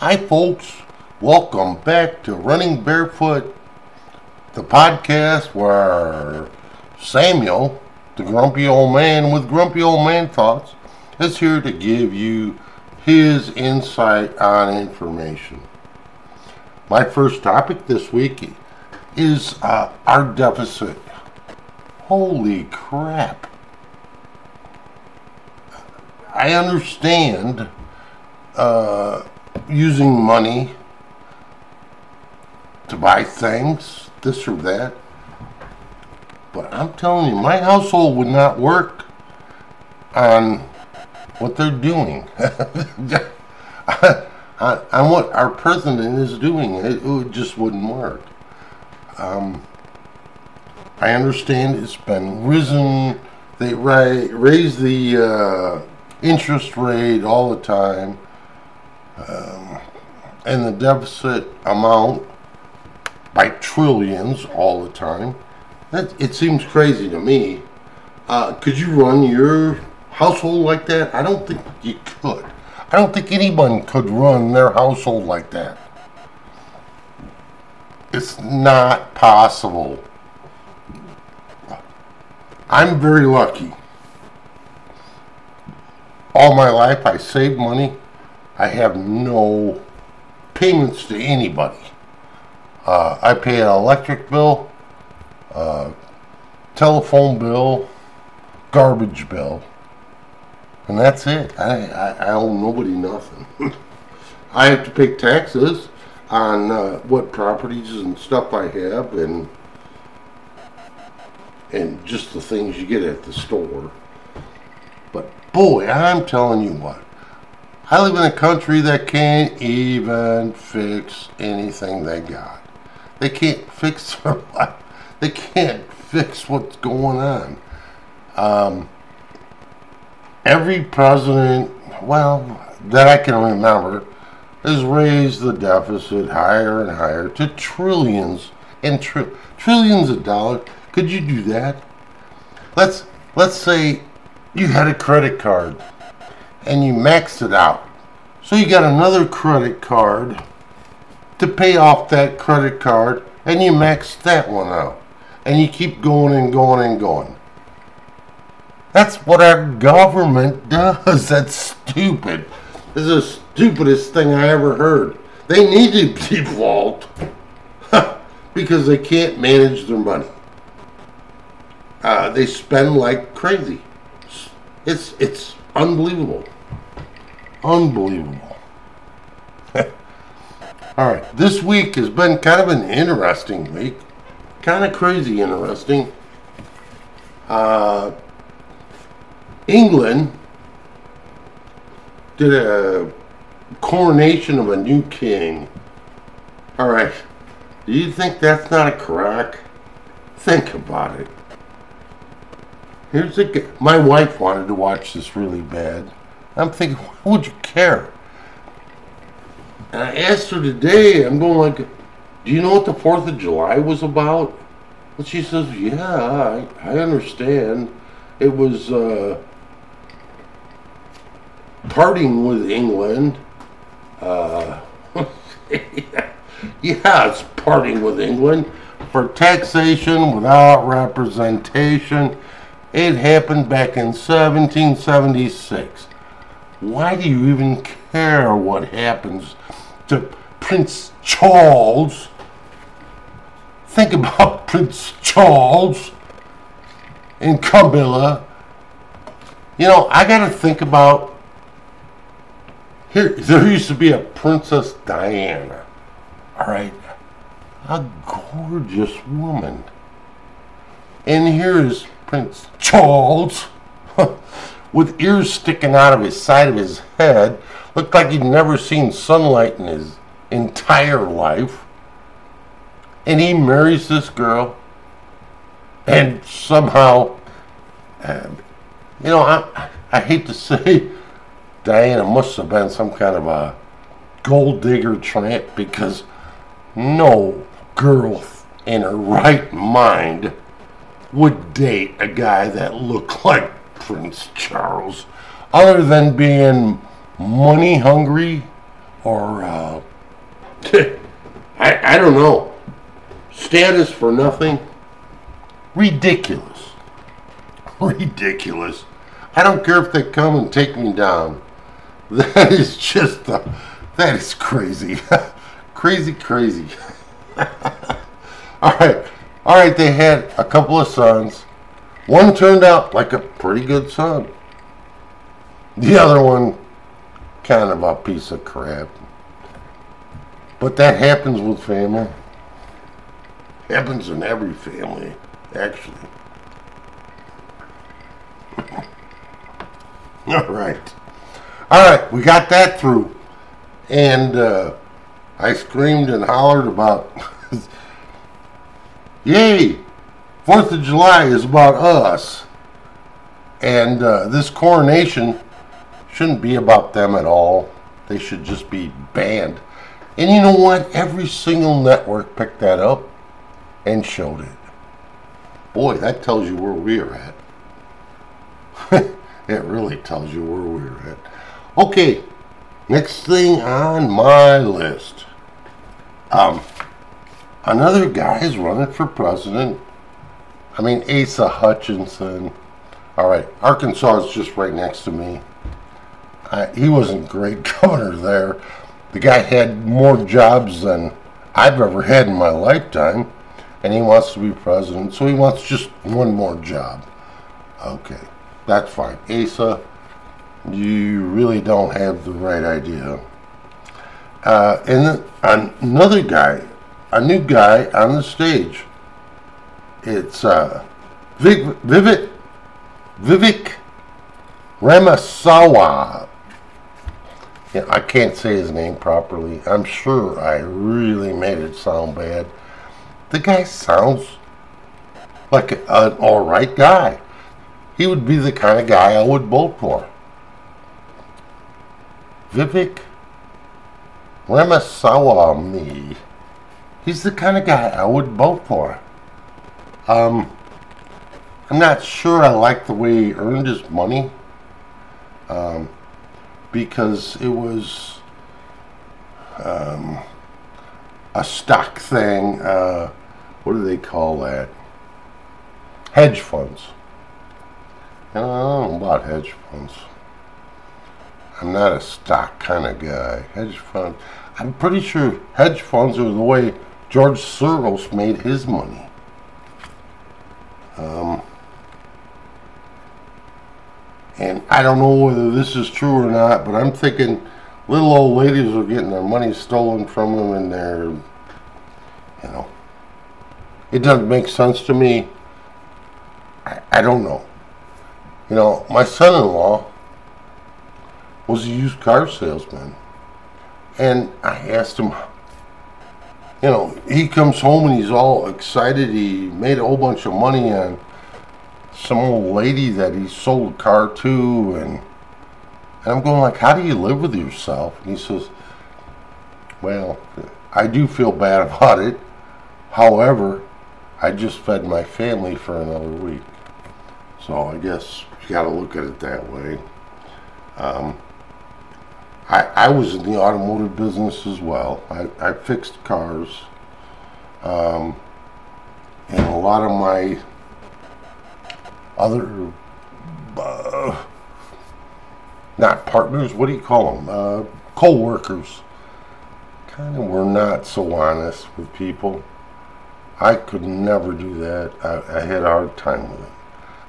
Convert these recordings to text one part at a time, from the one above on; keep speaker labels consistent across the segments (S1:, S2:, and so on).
S1: Hi, folks. Welcome back to Running Barefoot, the podcast where Samuel, the grumpy old man with grumpy old man thoughts, is here to give you his insight on information. My first topic this week is uh, our deficit. Holy crap. I understand uh, using money to buy things, this or that. But I'm telling you, my household would not work on what they're doing. on what our president is doing. It, it just wouldn't work. Um, I understand it's been risen. They ra- raise the uh, interest rate all the time. Um, and the deficit amount by trillions all the time. That, it seems crazy to me. Uh, could you run your household like that? I don't think you could. I don't think anyone could run their household like that. It's not possible. I'm very lucky. All my life I saved money. I have no payments to anybody. Uh, I pay an electric bill, uh, telephone bill, garbage bill, and that's it. I, I, I owe nobody nothing. I have to pay taxes on uh, what properties and stuff I have, and and just the things you get at the store. But boy, I'm telling you what, I live in a country that can't even fix anything they got. They can't fix their life. They can't fix what's going on. Um, every president, well, that I can remember, has raised the deficit higher and higher to trillions and tri- trillions of dollars. Could you do that? Let's let's say you had a credit card and you maxed it out. So you got another credit card to pay off that credit card and you max that one out. And you keep going and going and going. That's what our government does. That's stupid. This is the stupidest thing I ever heard. They need to default because they can't manage their money. Uh, they spend like crazy. It's it's unbelievable. Unbelievable. All right, this week has been kind of an interesting week, kind of crazy interesting. Uh, England did a coronation of a new king. All right, do you think that's not a crack? Think about it. Here's the. My wife wanted to watch this really bad. I'm thinking, why would you care? And I asked her today, I'm going like, do you know what the 4th of July was about? And she says, yeah, I, I understand. It was uh, parting with England. Uh, yeah, it's parting with England for taxation without representation. It happened back in 1776. Why do you even care what happens to Prince Charles? Think about Prince Charles and Camilla. You know, I got to think about. Here, there used to be a Princess Diana. All right, a gorgeous woman. And here's Prince Charles with ears sticking out of his side of his head. Looked like he'd never seen sunlight in his entire life. And he marries this girl. And somehow, uh, you know, I, I hate to say Diana must have been some kind of a gold digger tramp because no girl in her right mind would date a guy that looked like Prince Charles, other than being money hungry, or uh, I, I don't know, status for nothing. Ridiculous. Ridiculous. I don't care if they come and take me down. That is just, the, that is crazy. crazy, crazy. all right. All right, they had a couple of sons. One turned out like a pretty good son. The other one, kind of a piece of crap. But that happens with family. Happens in every family, actually. All right. All right, we got that through. And uh, I screamed and hollered about, yay, Fourth of July is about us. And uh, this coronation shouldn't be about them at all. They should just be banned. And you know what? Every single network picked that up and showed it. Boy, that tells you where we're at. it really tells you where we're at. Okay, next thing on my list. Um, another guy is running for president. I mean, Asa Hutchinson. All right, Arkansas is just right next to me. He wasn't great governor there. The guy had more jobs than I've ever had in my lifetime, and he wants to be president, so he wants just one more job. Okay, that's fine. Asa, you really don't have the right idea. Uh, and then another guy, a new guy on the stage. It's uh, Vic, Vivek, Vivek Ramaswamy. Yeah, I can't say his name properly. I'm sure I really made it sound bad. The guy sounds like an alright guy. He would be the kind of guy I would vote for. Vivek Ramaswamy. He's the kind of guy I would vote for. Um, I'm not sure I like the way he earned his money. Um, because it was um, a stock thing. Uh, what do they call that? Hedge funds. I don't know about hedge funds. I'm not a stock kind of guy. Hedge fund. I'm pretty sure hedge funds are the way George Soros made his money. Um, and I don't know whether this is true or not, but I'm thinking little old ladies are getting their money stolen from them and they're, you know, it doesn't make sense to me. I, I don't know. You know, my son in law was a used car salesman. And I asked him, you know, he comes home and he's all excited. He made a whole bunch of money on some old lady that he sold a car to and and I'm going like, how do you live with yourself? And he says, well, I do feel bad about it. However, I just fed my family for another week. So I guess you got to look at it that way. Um, I, I was in the automotive business as well. I, I fixed cars. Um, and a lot of my other, uh, not partners, what do you call them? Uh, co workers. Kind of were not so honest with people. I could never do that. I, I had a hard time with it.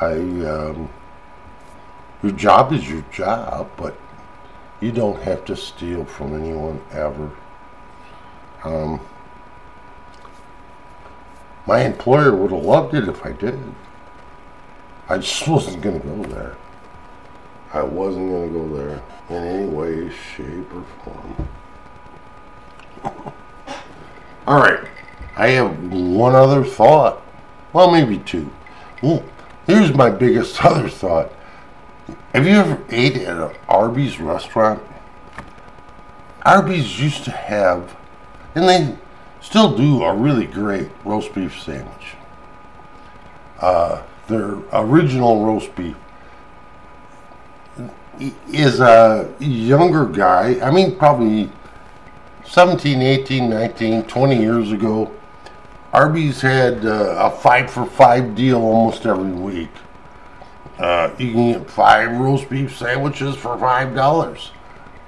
S1: I, um, your job is your job, but you don't have to steal from anyone ever. Um, my employer would have loved it if I did. I just wasn't going to go there. I wasn't going to go there in any way, shape, or form. All right. I have one other thought. Well, maybe two. Ooh, here's my biggest other thought. Have you ever ate at an Arby's restaurant? Arby's used to have, and they still do, a really great roast beef sandwich. Uh, their original roast beef is a younger guy. I mean, probably 17, 18, 19, 20 years ago, Arby's had uh, a five for five deal almost every week. Uh, you can get five roast beef sandwiches for five dollars.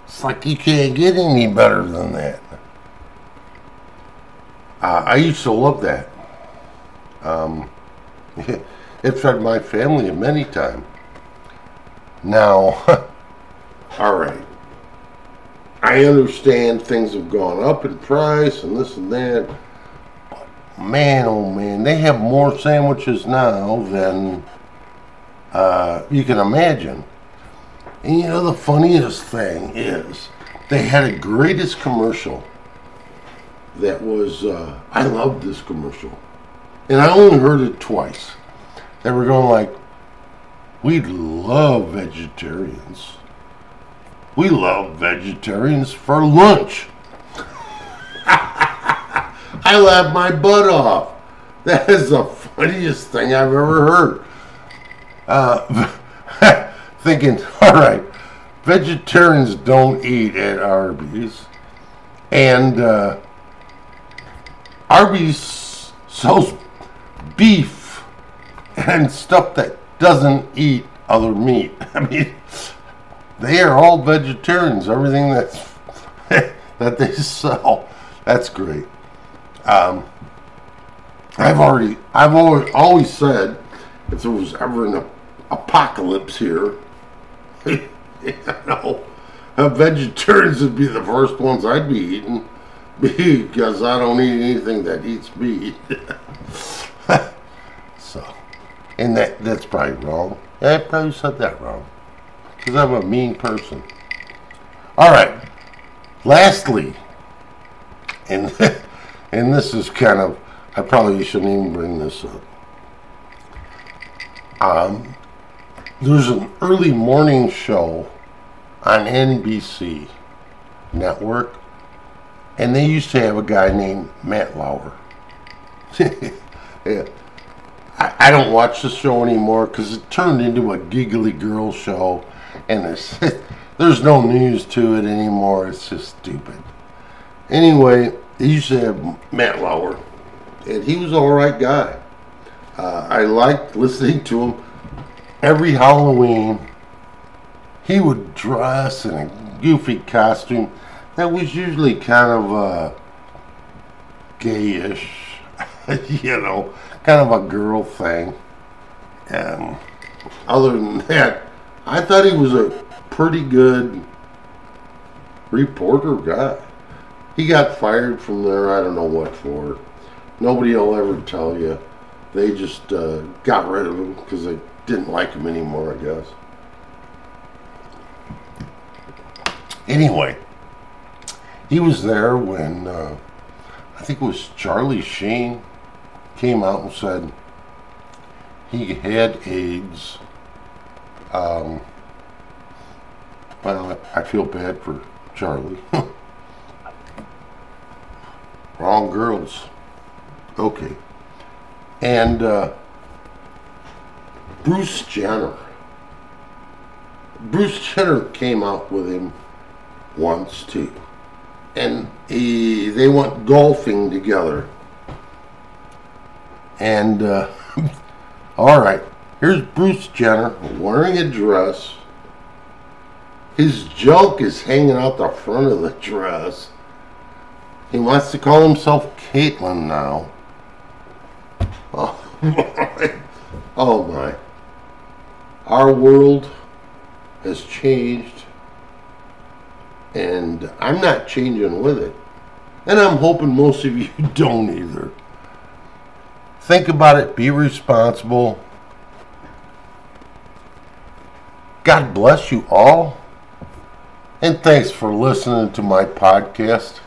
S1: It's like you can't get any better than that. Uh, I used to love that. Um, it fed my family many times. Now, all right. I understand things have gone up in price and this and that. Man, oh man, they have more sandwiches now than uh, you can imagine. And you know, the funniest thing is they had a greatest commercial that was, uh, I loved this commercial. And I only heard it twice. They were going like, we love vegetarians. We love vegetarians for lunch. I laughed my butt off. That is the funniest thing I've ever heard. Uh, thinking, all right, vegetarians don't eat at Arby's, and uh, Arby's sells beef and stuff that doesn't eat other meat. I mean, they are all vegetarians. Everything that's that they sell, that's great. Um, I've already, I've always, always said, if there was ever an apocalypse here, you know, vegetarians would be the first ones I'd be eating because I don't eat anything that eats meat. so, and that that's probably wrong. I probably said that wrong because I'm a mean person. All right. Lastly, and and this is kind of I probably shouldn't even bring this up. Um, there's an early morning show on NBC network, and they used to have a guy named Matt Lauer. yeah. I, I don't watch the show anymore because it turned into a giggly girl show and there's there's no news to it anymore. It's just stupid. Anyway, he used to have Matt Lauer, and he was all right guy. Uh, I liked listening to him. Every Halloween, he would dress in a goofy costume that was usually kind of uh, gayish, you know, kind of a girl thing. And other than that, I thought he was a pretty good reporter guy. He got fired from there, I don't know what for. Nobody will ever tell you. They just uh, got rid of him because they didn't like him anymore, I guess. Anyway, he was there when uh, I think it was Charlie Sheen came out and said he had AIDS um, well, I feel bad for Charlie. Wrong girls. Okay. And uh, Bruce Jenner. Bruce Jenner came out with him once too. And he, they went golfing together. And, uh, all right. Here's Bruce Jenner wearing a dress. His junk is hanging out the front of the dress. He wants to call himself Caitlyn now. Oh my. Oh my. Our world has changed. And I'm not changing with it. And I'm hoping most of you don't either. Think about it, be responsible, God bless you all. And thanks for listening to my podcast.